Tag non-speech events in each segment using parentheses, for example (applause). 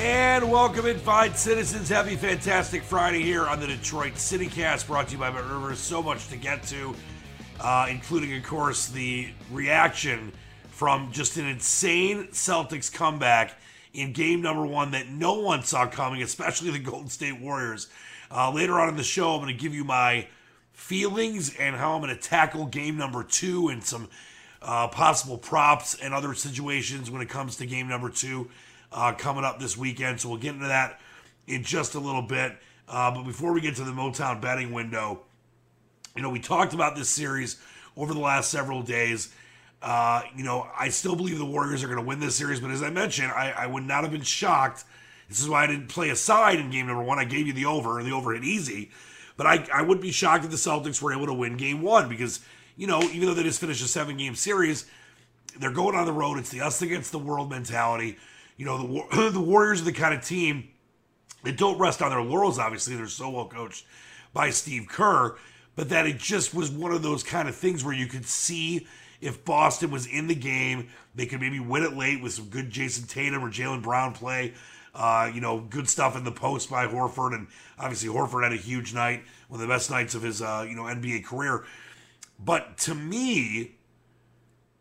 And welcome in, fine citizens. Happy fantastic Friday here on the Detroit City Cast, brought to you by Bet Rivers. So much to get to, uh, including, of course, the reaction from just an insane Celtics comeback in game number one that no one saw coming, especially the (laughs) Golden State Warriors. Uh, later on in the show, I'm going to give you my feelings and how I'm going to tackle game number two and some uh, possible props and other situations when it comes to game number two uh, coming up this weekend. So we'll get into that in just a little bit. Uh, but before we get to the Motown betting window, you know, we talked about this series over the last several days. Uh, you know, I still believe the Warriors are going to win this series, but as I mentioned, I, I, would not have been shocked. This is why I didn't play a side in game number one. I gave you the over, and the over hit easy. But I, I would be shocked if the Celtics were able to win game one because, you know, even though they just finished a seven game series, they're going on the road. It's the us against the world mentality. You know, the, (clears throat) the Warriors are the kind of team that don't rest on their laurels, obviously. They're so well coached by Steve Kerr, but that it just was one of those kind of things where you could see if Boston was in the game, they could maybe win it late with some good Jayson Tatum or Jaylen Brown play. Uh, you know, good stuff in the post by Horford, and obviously Horford had a huge night, one of the best nights of his uh, you know NBA career. But to me,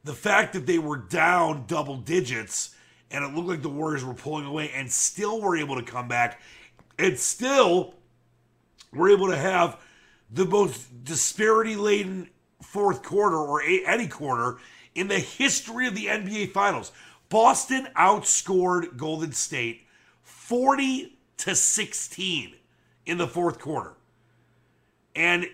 the fact that they were down double digits and it looked like the Warriors were pulling away and still were able to come back and still were able to have the most disparity laden fourth quarter or any quarter in the history of the NBA Finals. Boston outscored Golden State 40 to 16 in the fourth quarter. And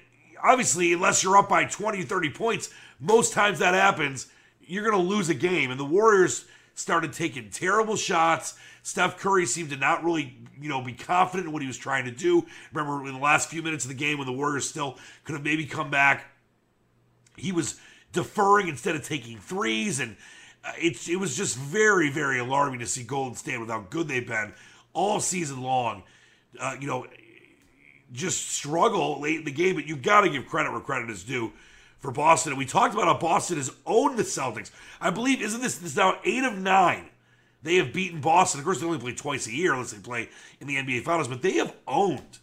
obviously, unless you're up by 20 30 points, most times that happens, you're going to lose a game. And the Warriors started taking terrible shots. Steph Curry seemed to not really, you know, be confident in what he was trying to do. Remember in the last few minutes of the game when the Warriors still could have maybe come back, he was deferring instead of taking threes, and uh, it it was just very very alarming to see Golden State with how good they've been all season long. Uh, you know, just struggle late in the game, but you've got to give credit where credit is due for Boston. And we talked about how Boston has owned the Celtics. I believe, isn't this, this now eight of nine? They have beaten Boston. Of course, they only play twice a year unless they play in the NBA Finals, but they have owned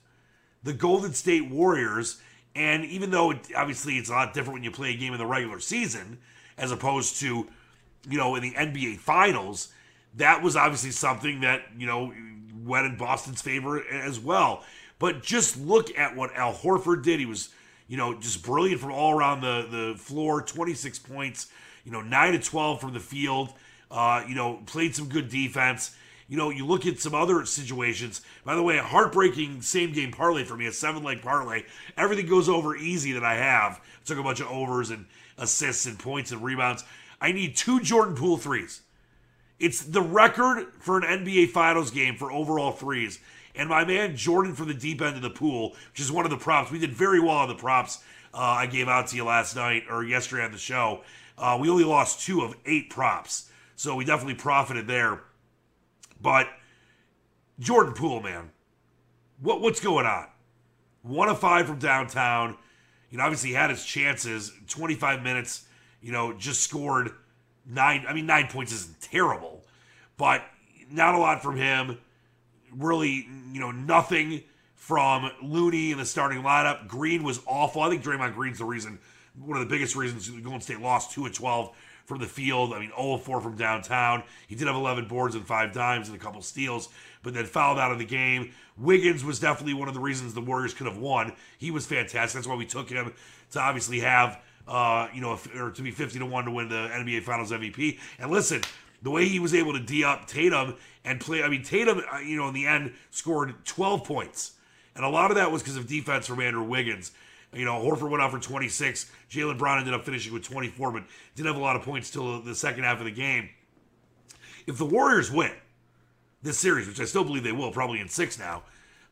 the Golden State Warriors. And even though it, obviously it's a lot different when you play a game in the regular season as opposed to, you know, in the NBA Finals, that was obviously something that, you know, went in Boston's favor as well. But just look at what Al Horford did. He was you know, just brilliant from all around the, the floor, 26 points, you know, 9 to 12 from the field, uh, you know, played some good defense. You know, you look at some other situations. By the way, a heartbreaking same game parlay for me, a seven leg parlay. Everything goes over easy that I have. Took a bunch of overs and assists and points and rebounds. I need two Jordan Poole threes. It's the record for an NBA Finals game for overall threes. And my man Jordan from the deep end of the pool, which is one of the props. We did very well on the props uh, I gave out to you last night or yesterday on the show. Uh, we only lost two of eight props. So we definitely profited there. But Jordan Poole, man, what what's going on? One of five from downtown. You know, obviously had his chances. 25 minutes, you know, just scored nine. I mean, nine points isn't terrible, but not a lot from him. Really, you know, nothing from Looney in the starting lineup. Green was awful. I think Draymond Green's the reason, one of the biggest reasons Golden State lost 2 of 12 from the field. I mean, 0 of 4 from downtown. He did have 11 boards and five dimes and a couple steals, but then fouled out of the game. Wiggins was definitely one of the reasons the Warriors could have won. He was fantastic. That's why we took him to obviously have, uh, you know, or to be 50 to 1 to win the NBA Finals MVP. And listen, the way he was able to D up Tatum and play, I mean, Tatum, uh, you know, in the end scored 12 points. And a lot of that was because of defense from Andrew Wiggins. You know, Horford went out for 26. Jaylen Brown ended up finishing with 24, but didn't have a lot of points till the second half of the game. If the Warriors win this series, which I still believe they will, probably in six now,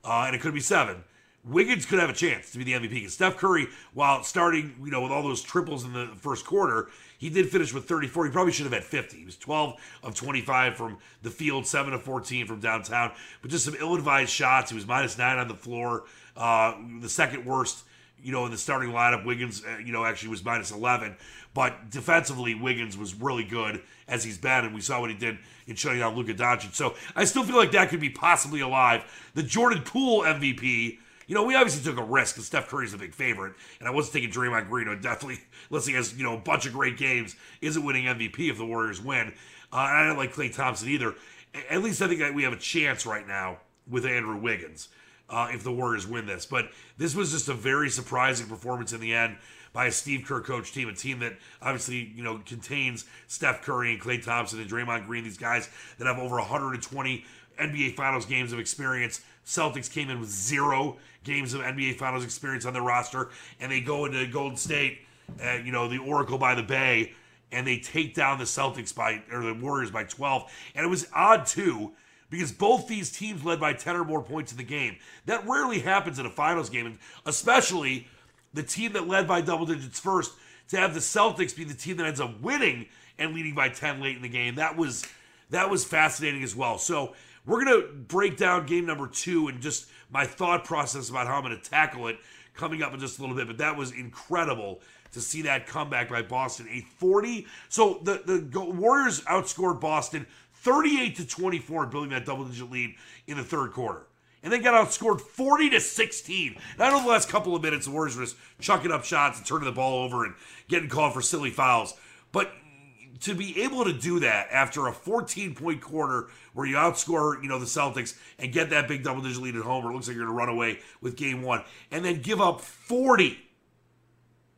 uh, and it could be seven, Wiggins could have a chance to be the MVP. Because Steph Curry, while starting, you know, with all those triples in the first quarter, he did finish with 34. He probably should have had 50. He was 12 of 25 from the field, 7 of 14 from downtown, but just some ill-advised shots. He was minus nine on the floor, uh, the second worst you know, in the starting lineup, Wiggins, uh, you know, actually was minus 11. But defensively, Wiggins was really good as he's been, and we saw what he did in shutting down Luka Doncic. So I still feel like that could be possibly alive. The Jordan Poole MVP, you know, we obviously took a risk because Steph Curry's a big favorite, and I wasn't taking Draymond Green. Who definitely, (laughs) unless he has, you know, a bunch of great games, isn't winning MVP if the Warriors win. Uh, I don't like Klay Thompson either. At least I think that we have a chance right now with Andrew Wiggins uh, if the Warriors win this. But this was just a very surprising performance in the end by a Steve Kerr coach team, a team that obviously you know contains Steph Curry and Klay Thompson and Draymond Green, these guys that have over 120 NBA Finals games of experience. Celtics came in with zero games of NBA Finals experience on their roster, and they go into Golden State, uh, you know, the Oracle by the Bay, and they take down the Celtics by or the Warriors by 12. And it was odd too because both these teams led by 10 or more points in the game. That rarely happens in a finals game, and especially the team that led by double digits first to have the Celtics be the team that ends up winning and leading by 10 late in the game. That was that was fascinating as well. So we're gonna break down game number two and just my thought process about how I'm gonna tackle it coming up in just a little bit. But that was incredible to see that comeback by Boston. A 40. So the, the Warriors outscored Boston 38 to 24, building that double digit lead in the third quarter. And then got outscored 40 to 16. Not over the last couple of minutes, the Warriors were just chucking up shots and turning the ball over and getting called for silly fouls. But to be able to do that after a 14 point quarter where you outscore, you know, the Celtics and get that big double digit lead at home, where it looks like you're going to run away with game one, and then give up 40,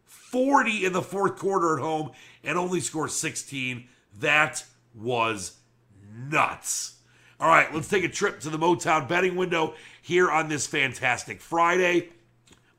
40 in the fourth quarter at home and only score 16, that was nuts. All right, let's take a trip to the Motown betting window here on this fantastic Friday.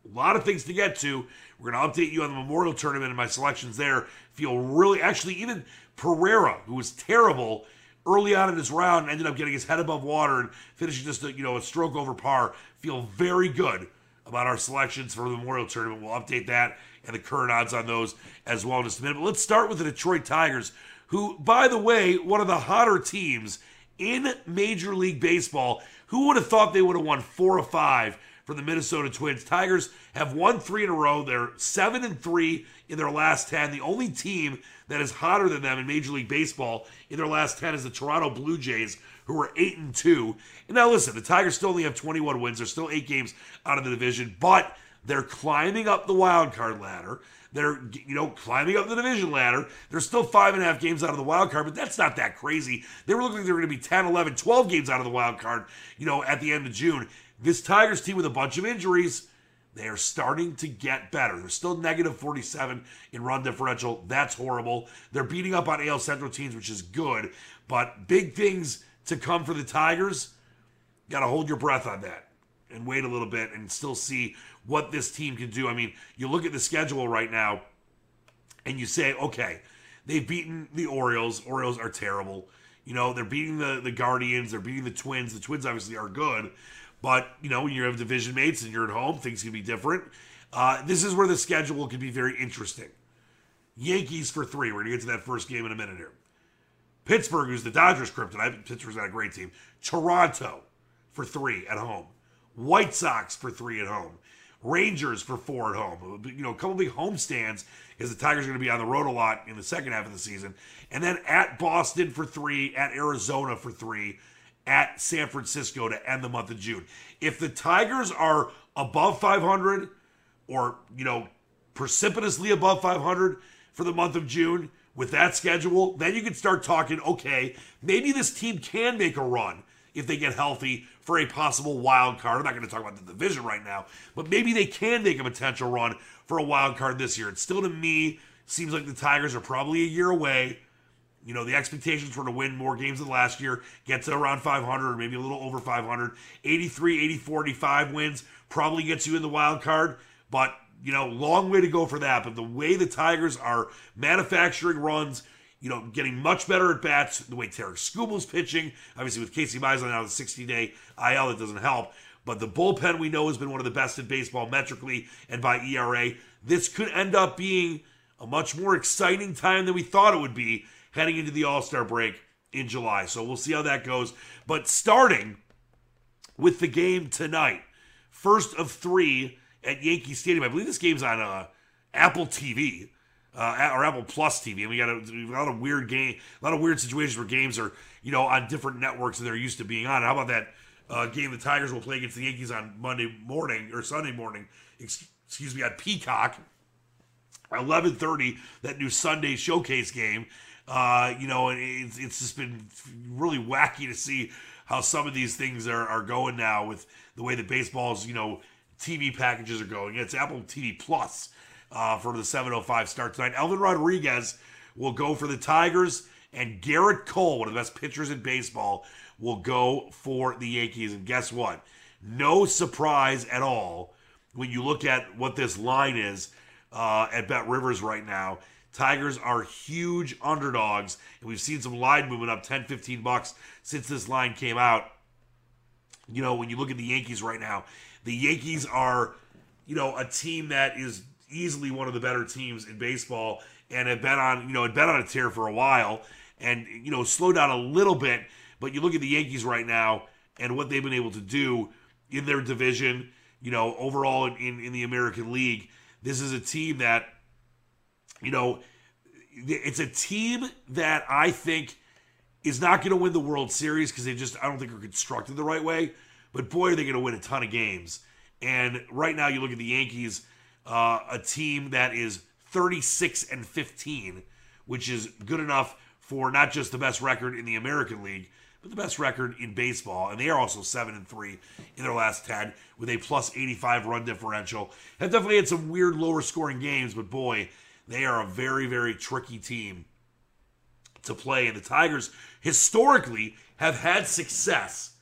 A lot of things to get to. We're going to update you on the Memorial Tournament and my selections there. Feel really, actually, even Pereira, who was terrible early on in this round, ended up getting his head above water and finishing just a, you know a stroke over par. Feel very good about our selections for the Memorial Tournament. We'll update that and the current odds on those as well in just a minute. But let's start with the Detroit Tigers, who, by the way, one of the hotter teams in Major League Baseball. Who would have thought they would have won four or five from the Minnesota Twins? Tigers have won three in a row. They're seven and three in their last ten. The only team that is hotter than them in Major League Baseball in their last ten is the Toronto Blue Jays, who are eight and two. And now listen, the Tigers still only have 21 wins. They're still eight games out of the division, but they're climbing up the wild card ladder. They're, you know, climbing up the division ladder. They're still five and a half games out of the wild card, but that's not that crazy. They were looking like they were going to be 10, 11, 12 games out of the wild card, you know, at the end of June. This Tigers team with a bunch of injuries, They are starting to get better. They're still negative 47 in run differential. That's horrible. They're beating up on AL Central teams, which is good. But big things to come for the Tigers. Got to hold your breath on that and wait a little bit and still see what this team can do. I mean, you look at the schedule right now and you say, okay, they've beaten the Orioles. Orioles are terrible. You know, they're beating the, the Guardians, they're beating the Twins. The Twins obviously are good, but, you know, when you have division mates and you're at home, things can be different. Uh, this is where the schedule can be very interesting. Yankees for three. We're going to get to that first game in a minute here. Pittsburgh, who's the Dodgers kryptonite. Pittsburgh's got a great team. Toronto for three at home. White Sox for three at home. Rangers for four at home. You know, a couple big home stands because the Tigers are going to be on the road a lot in the second half of the season. And then at Boston for three, at Arizona for three, at San Francisco to end the month of June. If the Tigers are above 500 or, you know, precipitously above 500 for the month of June with that schedule, then you can start talking, okay, maybe this team can make a run if they get healthy for a possible wild card. I'm not going to talk about the division right now, but maybe they can make a potential run for a wild card this year. It still, to me, seems like the Tigers are probably a year away. You know, the expectations were to win more games than last year, get to around 500 or maybe a little over 500. 83, 84, 85 wins probably gets you in the wild card, but, you know, long way to go for that. But the way the Tigers are manufacturing runs, you know, getting much better at bats, the way Tarik Skubal's pitching, obviously with Casey Mize on the 60 day IL, that doesn't help. But the bullpen we know has been one of the best in baseball metrically and by ERA. This could end up being a much more exciting time than we thought it would be heading into the All Star break in July. So we'll see how that goes. But starting with the game tonight, first of three at Yankee Stadium. I believe this game's on uh, Apple TV. Uh, or Apple Plus TV, and we got a, a, lot of weird game, a lot of weird situations where games are, you know, on different networks than they're used to being on. How about that uh, game the Tigers will play against the Yankees on Monday morning or Sunday morning? Excuse me, on Peacock. 11:30, that new Sunday showcase game. Uh, you know, it's, it's just been really wacky to see how some of these things are, are going now with the way the baseball's, you know, TV packages are going. It's Apple TV Plus uh, for the 7:05 start tonight. Elvin Rodriguez will go for the Tigers, and Gerrit Cole, one of the best pitchers in baseball, will go for the Yankees. And guess what? No surprise at all when you look at what this line is uh, at Bet Rivers right now. Tigers are huge underdogs, and we've seen some line movement up 10, 15 bucks since this line came out. You know, when you look at the Yankees right now, the Yankees are, you know, a team that is easily one of the better teams in baseball and have been on, you know, had been on a tear for a while and, you know, slowed down a little bit. But you look at the Yankees right now and what they've been able to do in their division, you know, overall in, in, in the American League this is a team that, you know, it's a team that I think is not going to win the World Series because they just, I don't think are constructed the right way. But boy, are they going to win a ton of games. And right now, you look at the Yankees, uh, a team that is 36 and 15, which is good enough for not just the best record in the American League, but the best record in baseball, and they are also seven and three in their last ten with a plus 85 run differential. Have definitely had some weird lower scoring games, but boy, they are a very very tricky team to play. And the Tigers historically have had success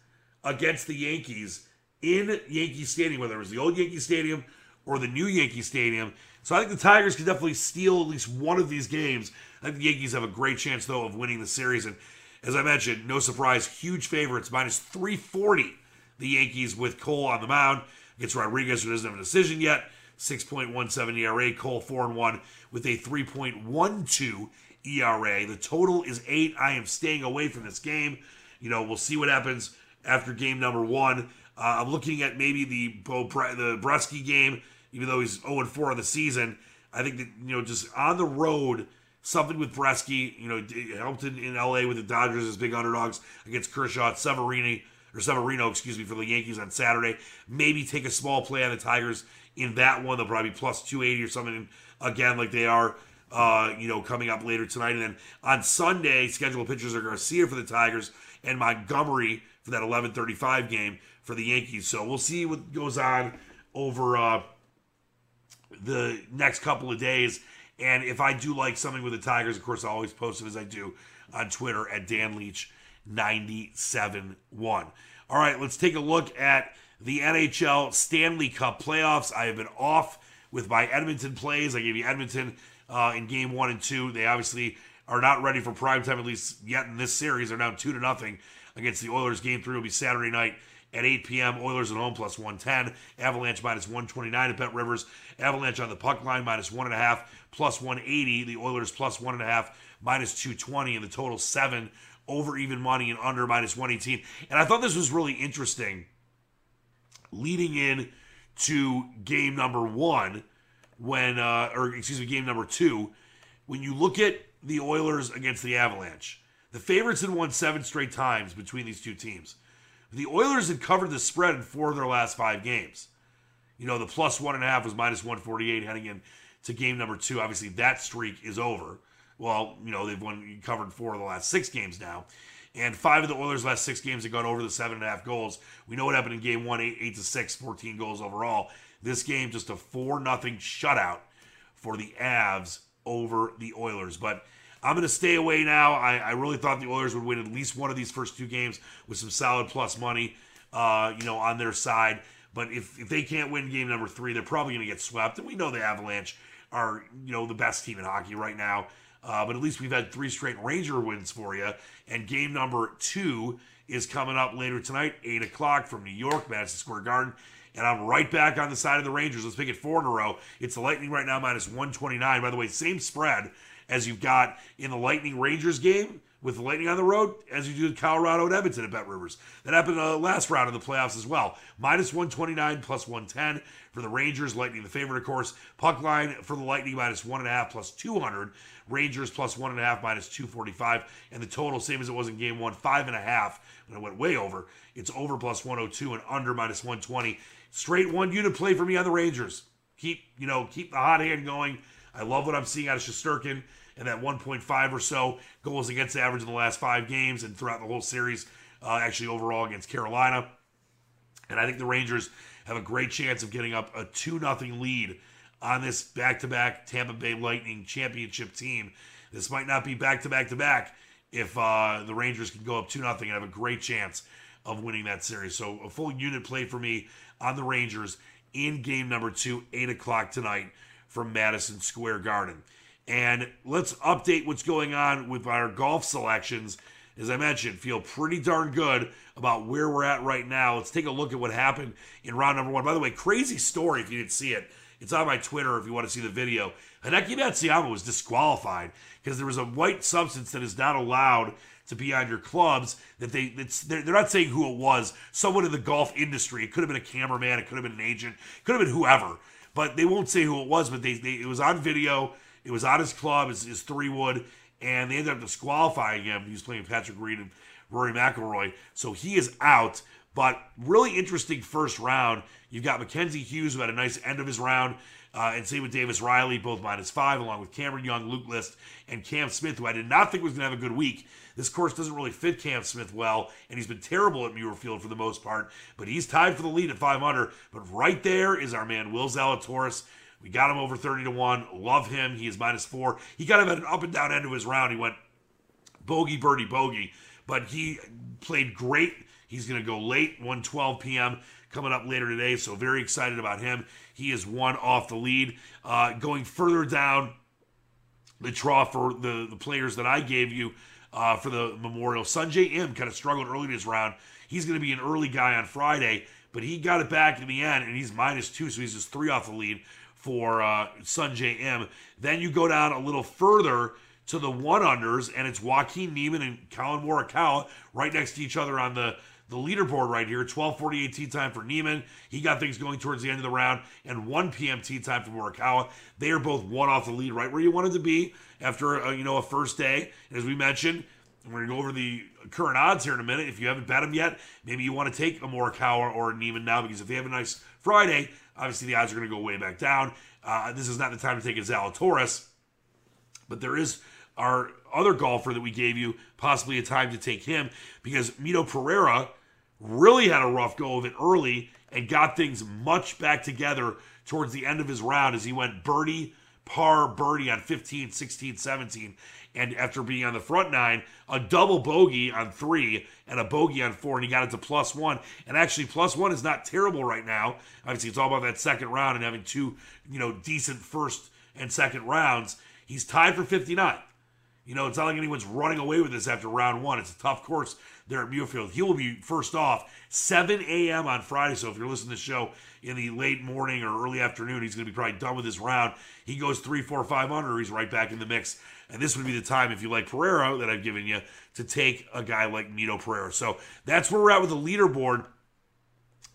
against the Yankees in Yankee Stadium, whether it was the old Yankee Stadium or the new Yankee Stadium. So I think the Tigers can definitely steal at least one of these games. I think the Yankees have a great chance though of winning the series and as I mentioned, no surprise, huge favorites, minus 340. The Yankees with Cole on the mound against Rodriguez, who doesn't have a decision yet. 6.17 ERA, Cole 4 and 1 with a 3.12 ERA. The total is 8. I am staying away from this game. You know, we'll see what happens after game number one. Uh, I'm looking at maybe the Bo Bre- the Brieske game, even though he's 0 and 4 on the season. I think that, you know, just on the road, something with Brieske. You know, helped in, in LA with the Dodgers as big underdogs against Kershaw, Severini or Severino, excuse me, for the Yankees on Saturday. Maybe take a small play on the Tigers in that one. They'll probably be plus 280 or something again, like they are, uh, you know, coming up later tonight. And then on Sunday, scheduled pitchers are Garcia for the Tigers and Montgomery for that 11:35 game for the Yankees. So we'll see what goes on over uh, the next couple of days. And if I do like something with the Tigers, of course, I always post it as I do on Twitter at Dan Leach 971. All right, let's take a look at the NHL Stanley Cup playoffs. I have been off with my Edmonton plays. I gave you Edmonton uh, in game one and two. They obviously are not ready for prime time, at least yet in this series. They're down two to nothing against the Oilers. Game three will be Saturday night at 8 p.m. Oilers at home plus 110. Avalanche minus 129 at Bet Rivers. Avalanche on the puck line minus one and a half plus 180. The Oilers plus one and a half minus 220. And the total seven over even money and under minus 118. And I thought this was really interesting leading in to game number one when, uh, or excuse me, game number two. When you look at the Oilers against the Avalanche, the favorites had won seven straight times between these two teams. The Oilers had covered the spread in four of their last five games. You know, the plus one and a half was minus 148 heading in to game number two. Obviously, that streak is over. Well, you know, they've won covered four of the last six games now. And five of the Oilers' last six games have gone over the seven and a half goals. We know what happened in game one, eight, eight to six, 14 goals overall. This game, just a four nothing shutout for the Avs over the Oilers. But I'm going to stay away now. I, I, really thought the Oilers would win at least one of these first two games with some solid plus money, uh, you know, on their side. But if, if they can't win game number three, they're probably going to get swept. And we know the Avalanche are, you know, the best team in hockey right now. Uh, but at least we've had three straight Ranger wins for you. And game number two is coming up later tonight, 8 o'clock from New York, Madison Square Garden. And I'm right back on the side of the Rangers. Let's make it four in a row. It's the Lightning right now, minus 129. By the way, same spread as you've got in the Lightning Rangers game with the Lightning on the road as you do Colorado and Edmonton at Bet Rivers. That happened uh, last round of the playoffs as well. Minus 129 plus 110 for the Rangers. Lightning the favorite, of course. Puck line for the Lightning minus one and a half plus 200. Rangers plus one and a half minus 245. And the total, same as it was in game one, five and a half. And it went way over. It's over plus 102 and under minus 120. Straight one unit play for me on the Rangers. Keep, you know, keep the hot hand going. I love what I'm seeing out of Shesterkin and that 1.5 or so goals against average in the last five games and throughout the whole series, uh, actually overall against Carolina. And I think the Rangers have a great chance of getting up a 2 0 lead on this back to back Tampa Bay Lightning championship team. This might not be back to back to back if uh, the Rangers can go up 2 0 and have a great chance of winning that series. So a full unit play for me on the Rangers in game number two, 8 o'clock tonight from Madison Square Garden. And let's update what's going on with our golf selections. As I mentioned, feel pretty darn good about where we're at right now. Let's take a look at what happened in round number one. By the way, crazy story if you didn't see it. It's on my Twitter if you want to see the video. Hideki Matsuyama was disqualified because there was a white substance that is not allowed to be on your clubs. That they they're, they're not saying who it was. Someone in the golf industry. It could have been a cameraman. It could have been an agent. It could have been whoever. But they won't say who it was. But they, they it was on video it was on his club, his, his three wood, and they ended up disqualifying him. He was playing Patrick Reed and Rory McIlroy, so he is out. But really interesting first round. You've got Mackenzie Hughes, who had a nice end of his round, uh, and same with Davis Riley, both minus five, along with Cameron Young, Luke List, and Cam Smith, who I did not think was going to have a good week. This course doesn't really fit Cam Smith well, and he's been terrible at Muirfield for the most part, but he's tied for the lead at 500. But right there is our man, Will Zalatoris, we got him over 30 to 1. Love him. He is minus four. He kind of had an up and down end of his round. He went bogey, birdie, bogey. But he played great. He's going to go late, 112 p.m. coming up later today. So very excited about him. He is one off the lead. Uh, going further down the trough for the, the players that I gave you uh, for the Memorial. Sungjae Im kind of struggled early in his round. He's going to be an early guy on Friday, but he got it back in the end, and he's minus two, so he's just three off the lead for uh, Sungjae Im. Then you go down a little further to the one unders, and it's Joaquin Niemann and Collin Morikawa right next to each other on the the leaderboard right here. 12:48 tee time for Niemann. He got things going towards the end of the round, and 1 p.m. tee time for Morikawa. They are both one off the lead, right where you wanted to be after a, you know a first day. As we mentioned, we're gonna go over the current odds here in a minute. If you haven't bet them yet, maybe you want to take a Morikawa or a Niemann now because if they have a nice Friday, Obviously, the odds are going to go way back down. Uh, this is not the time to take a Zalatoris, but there is our other golfer that we gave you possibly a time to take him because Mito Pereira really had a rough go of it early and got things much back together towards the end of his round as he went birdie, par, birdie on 15, 16, 17. And after being on the front nine, a double bogey on three and a bogey on four, and he got it to plus one. And actually, plus one is not terrible right now. Obviously, it's all about that second round and having two, you know, decent first and second rounds. He's tied for 59. You know, it's not like anyone's running away with this after round one. It's a tough course there at Muirfield. He will be first off 7 a.m. on Friday. So if you're listening to the show in the late morning or early afternoon, he's going to be probably done with his round. He goes three, four, five under. He's right back in the mix. And this would be the time, if you like Pereira that I've given you, to take a guy like Mito Pereira. So that's where we're at with the leaderboard.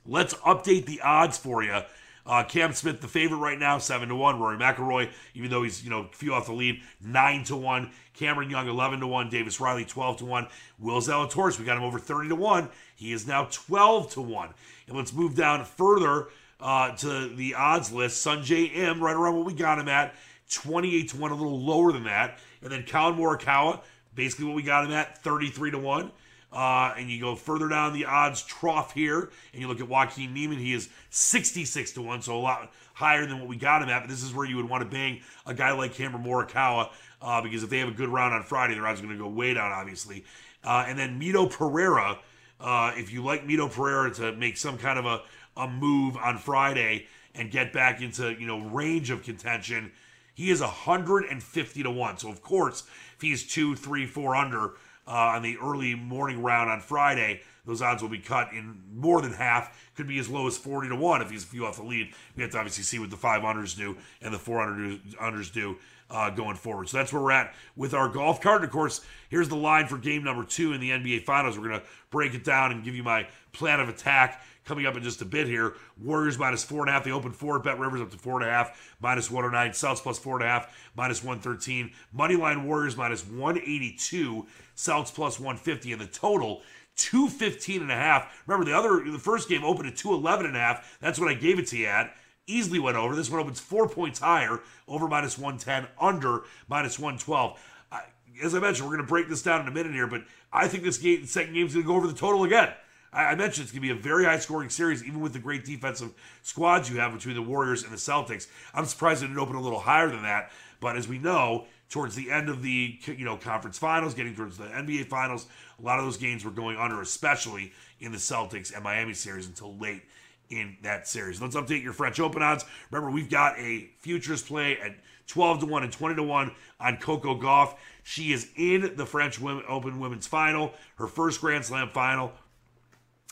Let's update the odds for you. Uh, Cam Smith, the favorite right now, seven to one. Rory McIlroy, even though he's you know a few off the lead, nine to one. Cameron Young, eleven to one. Davis Riley, twelve to one. Will Zalatoris, we got him over thirty to one. He is now twelve to one. And let's move down further uh, to the odds list. Sungjae Im, right around what we got him at, twenty-eight to one, a little lower than that. And then Collin Morikawa, basically what we got him at, thirty-three to one. Uh, and you go further down the odds trough here, and you look at Joaquin Niemann, he is 66 to 1, so a lot higher than what we got him at. But this is where you would want to bang a guy like Cameron Morikawa, uh, because if they have a good round on Friday, their odds are going to go way down, obviously. Uh, and then Mito Pereira, uh, if you like Mito Pereira to make some kind of a, a move on Friday and get back into you know range of contention, he is 150 to 1. So, of course, if he's two, three, four under, uh, on the early morning round on Friday, those odds will be cut in more than half. Could be as low as 40 to 1 if he's a few off the lead. We have to obviously see what the five unders do and the four unders do uh, going forward. So that's where we're at with our golf card. And of course, here's the line for game number two in the NBA Finals. We're going to break it down and give you my plan of attack coming up in just a bit here. Warriors minus four and a half. They open four. Bet Rivers up to four and a half. Minus 109. Celts plus four and a half. Minus 113. Moneyline Warriors minus 182. Celts plus 150. And the total 215 and a half. Remember the other the first game opened at 211 and a half. That's what I gave it to you at. Easily went over. This one opens four points higher, over minus 110, under minus 112. I, as I mentioned, we're going to break this down in a minute here, but I think this game, second game is going to go over the total again. I, I mentioned it's going to be a very high scoring series, even with the great defensive squads you have between the Warriors and the Celtics. I'm surprised it didn't open a little higher than that, but as we know, towards the end of the you know conference finals, getting towards the NBA finals, a lot of those games were going under, especially in the Celtics and Miami series until late in that series. Let's update your French Open odds. Remember, we've got a futures play at 12 to 1 and 20 to 1 on Coco Gauff. She is in the French Open Women's Final, her first Grand Slam final.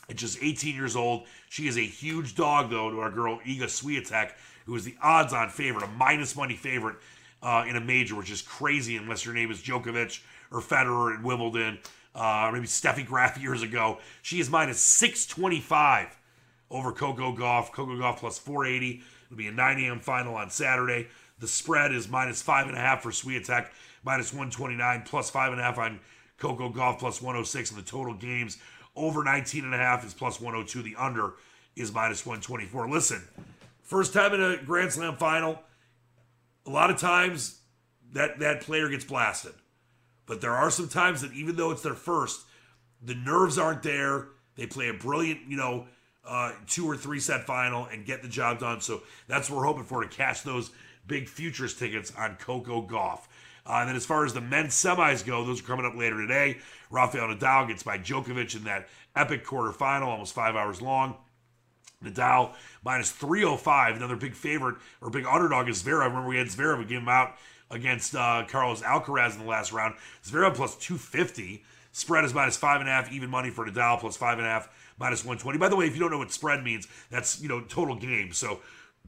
At just 18 years old, she is a huge dog, though, to our girl Iga Swiatek, who is the odds-on favorite, a minus money favorite uh, in a major, which is crazy unless your name is Djokovic or Federer in Wimbledon, uh, maybe Steffi Graf (laughs) years ago. She is minus 625 over Coco Gauff. Coco Gauff plus 480. It'll be a 9 a.m. final on Saturday. The spread is minus five and a half for Swiatek, minus 129, plus five and a half on Coco Gauff, plus 106 in the total games. Over 19 and a half is plus 102. The under is minus 124. Listen, first time in a Grand Slam final, a lot of times that that player gets blasted. But there are some times that even though it's their first, the nerves aren't there. They play a brilliant, you know, uh, two or three set final and get the job done. So that's what we're hoping for to cash those big futures tickets on Coco Gauff. Uh, and then as far as the men's semis go, those are coming up later today. Rafael Nadal gets by Djokovic in that epic quarterfinal, almost five hours long. Nadal minus 305, another big favorite or big underdog is Zverev. Remember we had Zverev, we gave him out against uh, Carlos Alcaraz in the last round. Zverev plus 250. Spread is minus five and a half, even money for Nadal plus five and a half, minus 120. By the way, if you don't know what spread means, that's you know total games. So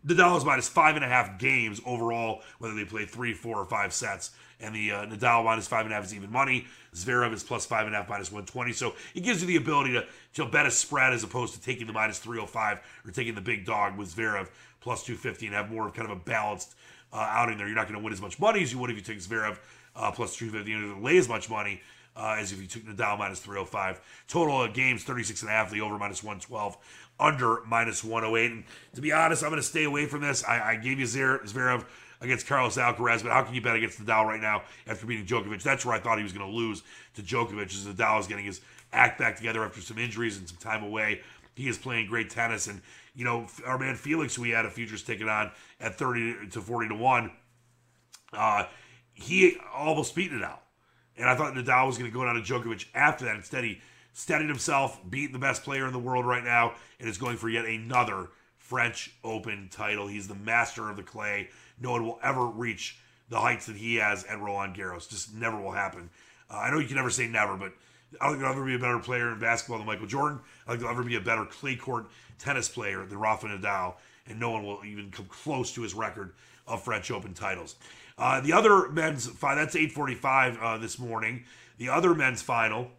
Nadal is minus five and a half games overall, whether they play three, four, or five sets. And the uh, Nadal minus five and a half is even money. Zverev is plus five and a half, minus 120. So it gives you the ability to, to bet a spread as opposed to taking the minus 305 or taking the big dog with Zverev plus 250 and have more of kind of a balanced uh, outing there. You're not going to win as much money as you would if you took Zverev uh, plus 250. You're lay as much money uh, as if you took Nadal minus 305. Total uh, games 36 and a half. The over minus 112, under minus 108. And to be honest, I'm going to stay away from this. I, I gave you Zverev against Carlos Alcaraz, but how can you bet against Nadal right now after beating Djokovic? That's where I thought he was going to lose to Djokovic as Nadal is getting his act back together after some injuries and some time away. he is playing great tennis. And, you know, our man Felix, who we had a futures ticket on at 30 to 40 to 1, uh, he almost beat Nadal. And I thought Nadal was going to go down to Djokovic after that. Instead, he steadied himself, beat the best player in the world right now, and is going for yet another French Open title. He's the master of the clay. No one will ever reach the heights that he has at Roland Garros. Just never will happen. Uh, I know you can never say never, but I don't think there'll ever be a better player in basketball than Michael Jordan. I think there'll ever be a better clay court tennis player than Rafa Nadal, and no one will even come close to his record of French Open titles. Uh, the other men's final, that's 845 uh, this morning. The other men's final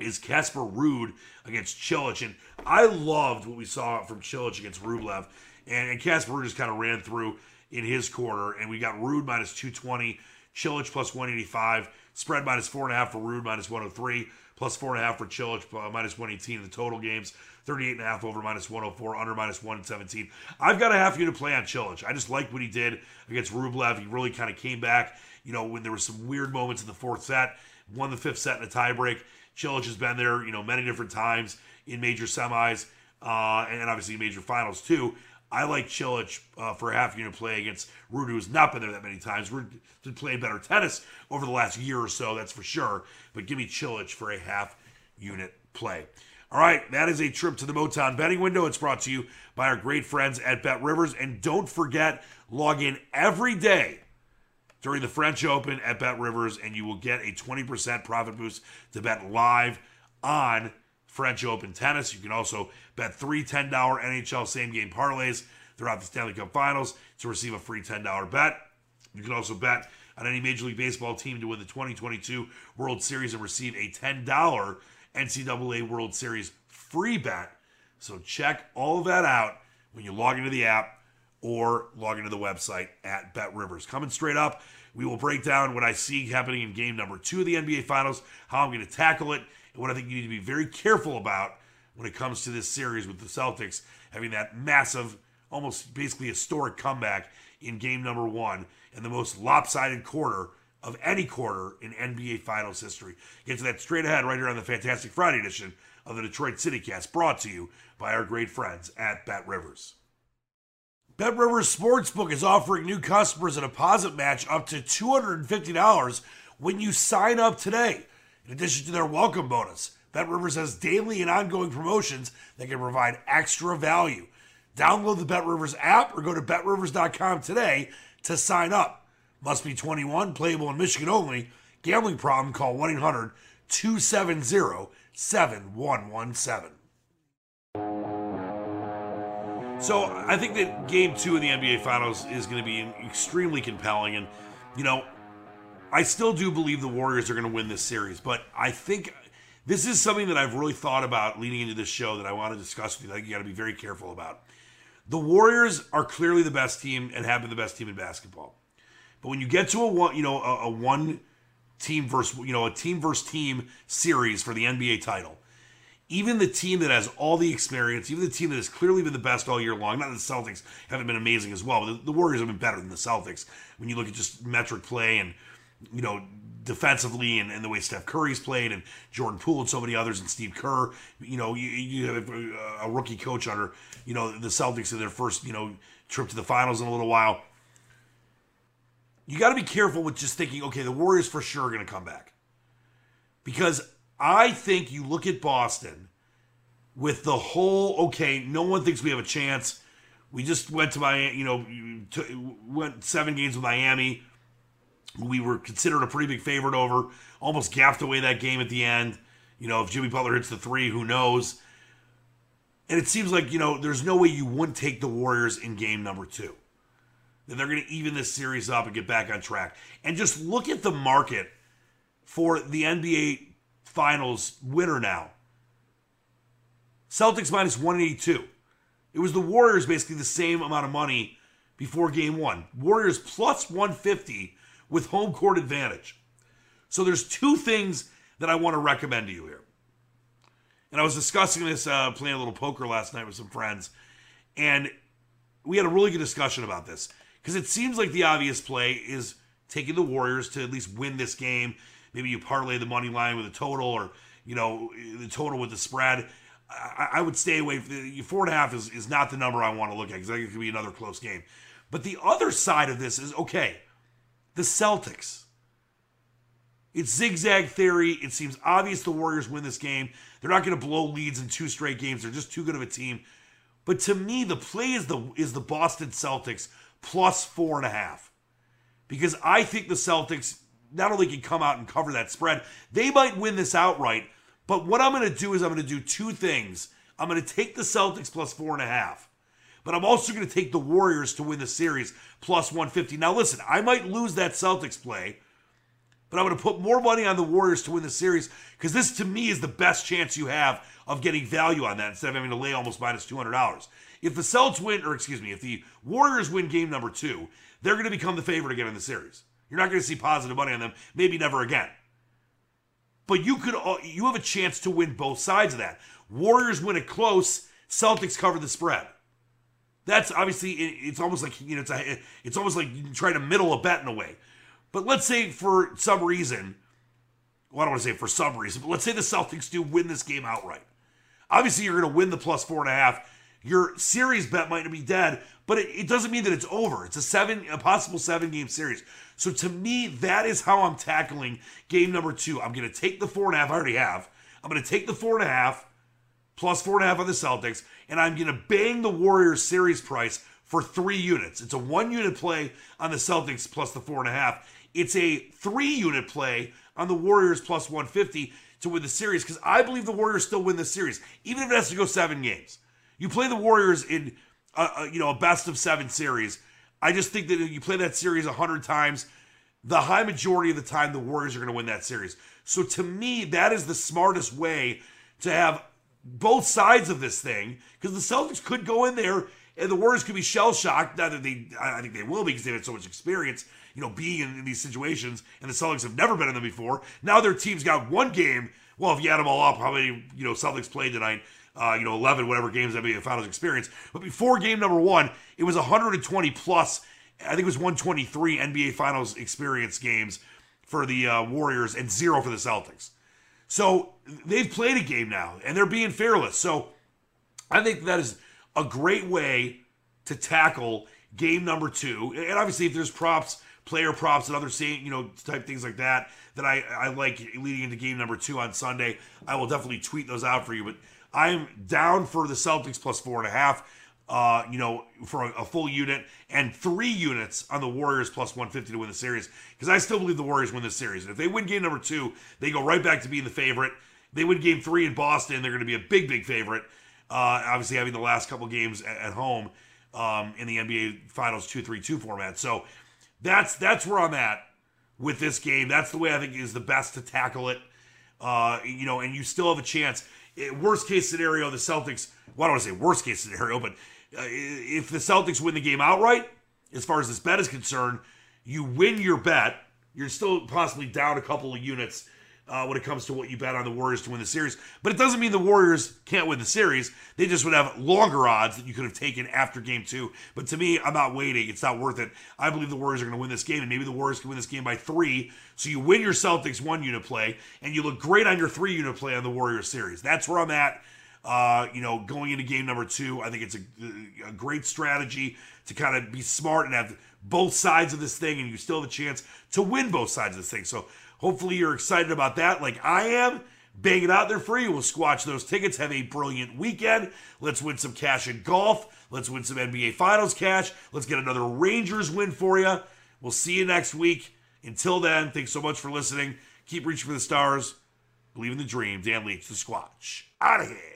is Casper Ruud against Cilic. And I loved what we saw from Cilic against Rublev. And, and Casper just kind of ran through in his corner. And we got Ruud minus 220, Cilic plus 185, spread minus 4.5 for Ruud minus 103, plus 4.5 for Cilic uh, minus 118 in the total games. 38.5 over minus 104, under minus 117. I've got a half unit to play on Cilic. I just liked what he did against Rublev. He really kind of came back, you know, when there were some weird moments in the fourth set, won the fifth set in a tiebreak. Cilic has been there, you know, many different times in major semis uh, and obviously major finals too. I like Cilic uh, for a half unit play against Ruud, who has not been there that many times. Ruud did play better tennis over the last year or so, that's for sure. But give me Cilic for a half unit play. All right, that is a trip to the Motown betting window. It's brought to you by our great friends at Bet Rivers. And don't forget, log in every day during the French Open at Bet Rivers, and you will get a 20% profit boost to bet live on French Open tennis. You can also bet three $10 NHL same game parlays throughout the Stanley Cup Finals to receive a free $10 bet. You can also bet on any Major League Baseball team to win the 2022 World Series and receive a $10 NCAA World Series free bet. So check all of that out when you log into the app or log into the website at Bet Rivers. Coming straight up, we will break down what I see happening in game number two of the NBA Finals, how I'm going to tackle it, and what I think you need to be very careful about when it comes to this series with the Celtics having that massive, almost basically historic comeback in game number one and the most lopsided quarter of any quarter in NBA Finals history. Get to that straight ahead right here on the Fantastic Friday edition of the Detroit City Cast, brought to you by our great friends at Bet Rivers. Bet Rivers Sportsbook is offering new customers a deposit match up to $250 when you sign up today. In addition to their welcome bonus, Bet Rivers has daily and ongoing promotions that can provide extra value. Download the Bet Rivers app or go to betrivers.com today to sign up. Must be 21, playable in Michigan only. Gambling problem, call 1 800 270 7117. So I think that game two of the NBA Finals is going to be extremely compelling. And, you know, I still do believe the Warriors are going to win this series. But I think this is something that I've really thought about leading into this show that I want to discuss with you. That you got to be very careful about. The Warriors are clearly the best team and have been the best team in basketball. But when you get to a one, you know, a, a one team versus, you know, a team versus team series for the NBA title, even the team that has all the experience, even the team that has clearly been the best all year long, not the Celtics haven't been amazing as well, but the, Warriors have been better than the Celtics when you look at just metric play and, you know, defensively and, and, the way Steph Curry's played and Jordan Poole and so many others and Steve Kerr. You know, you, you have a rookie coach under, you know, the Celtics in their first, you know, trip to the finals in a little while. You got to be careful with just thinking, okay, the Warriors for sure are going to come back. Because I think you look at Boston with the whole, okay, no one thinks we have a chance. We just went to my, you know, went seven games with Miami we were considered a pretty big favorite over. Almost gaffed away that game at the end. You know, if Jimmy Butler hits the three, who knows? And it seems like, you know, there's no way you wouldn't take the Warriors in game number two. That they're going to even this series up and get back on track. And just look at the market for the NBA Finals winner now. Celtics minus 182. It was the Warriors basically the same amount of money before game one. Warriors plus 150 with home court advantage. So there's two things that I want to recommend to you here. And I was discussing this, uh, playing a little poker last night with some friends, and we had a really good discussion about this because it seems like the obvious play is taking the Warriors to at least win this game. Maybe you parlay the money line with a total, or you know the total with the spread. I, I would stay away. From the, four and a half is, is not the number I want to look at because I think it could be another close game. But the other side of this is okay, the Celtics. It's zigzag theory. It seems obvious the Warriors win this game. They're not going to blow leads in two straight games. They're just too good of a team. But to me, the play is the is the Boston Celtics plus four and a half. Because I think the Celtics not only can come out and cover that spread, they might win this outright. But what I'm going to do is I'm going to do two things. I'm going to take the Celtics plus four and a half. But I'm also going to take the Warriors to win the series plus 150. Now, listen, I might lose that Celtics play but I'm going to put more money on the Warriors to win the series because this, to me, is the best chance you have of getting value on that instead of having to lay almost minus $200. If the Celtics win, or excuse me, if the Warriors win game number two, they're going to become the favorite again in the series. You're not going to see positive money on them, maybe never again. But you could, you have a chance to win both sides of that. Warriors win it close, Celtics cover the spread. That's obviously it's almost like you know it's a, it's almost like trying to middle a bet in a way. But let's say for some reason, well, I don't want to say for some reason, but let's say the Celtics do win this game outright. Obviously, you're going to win the plus four and a half. Your series bet might not be dead, but it, it doesn't mean that it's over. It's a seven, a possible seven game series. So to me, that is how I'm tackling game number two. I'm going to take the four and a half. I already have. I'm going to take the four and a half plus four and a half on the Celtics, and I'm going to bang the Warriors series price for three units. It's a one unit play on the Celtics plus the four and a half. It's a three unit play on the Warriors plus 150 to win the series because I believe the Warriors still win the series, even if it has to go seven games. You play the Warriors in, a, you know, a best of seven series. I just think that if you play that series a 100 times, the high majority of the time, the Warriors are going to win that series. So to me, that is the smartest way to have both sides of this thing because the Celtics could go in there and the Warriors could be shell shocked. Not that they, I think they will because they've had so much experience you know, being in, in, these situations, and the Celtics have never been in them before. Now their team's got one game. Well, if you add them all up, how many you know Celtics played tonight? Uh, you know, 11 whatever games NBA Finals experience. But before game number one, it was 120 plus. I think it was 123 NBA Finals experience games for the uh, Warriors and zero for the Celtics. So they've played a game now, and they're being fearless. So I think that is a great way to tackle game number two. And obviously, if there's props player props and other same, you know type things like that that I, I like leading into game number two on Sunday. I will definitely tweet those out for you. But I'm down for the Celtics plus four and a half. Uh, you know, for a, a, full unit and three units on the Warriors plus 150 to win the series. Because I still believe the Warriors win this series. And if they win game number two, they go right back to being the favorite. They win game three in Boston, they're going to be a big, big favorite. Uh, obviously, having the last couple games at, at home um, in the NBA Finals 2 3 2 format. So that's that's where I'm at with this game. That's the way I think is the best to tackle it. Uh, you know, and you still have a chance. Worst case scenario, the Celtics. Well, I don't want to say worst case scenario, but uh, if the Celtics win the game outright, as far as this bet is concerned, you win your bet. You're still possibly down a couple of units uh, when it comes to what you bet on the Warriors to win the series. But it doesn't mean the Warriors can't win the series. They just would have longer odds that you could have taken after game two. But to me, I'm not waiting. It's not worth it. I believe the Warriors are going to win this game, and maybe the Warriors can win this game by three. So you win your Celtics one unit play, and you look great on your three unit play on the Warriors series. That's where I'm at. Uh, you know, going into game number two, I think it's a, a great strategy to kind of be smart and have both sides of this thing, and you still have a chance to win both sides of this thing. So Hopefully, you're excited about that, like I am. Bang it out there for you. We'll squash those tickets. Have a brilliant weekend. Let's win some cash in golf. Let's win some NBA Finals cash. Let's get another Rangers win for you. We'll see you next week. Until then, thanks so much for listening. Keep reaching for the stars. Believe in the dream. Dan Leach, the Squatch. Out of here.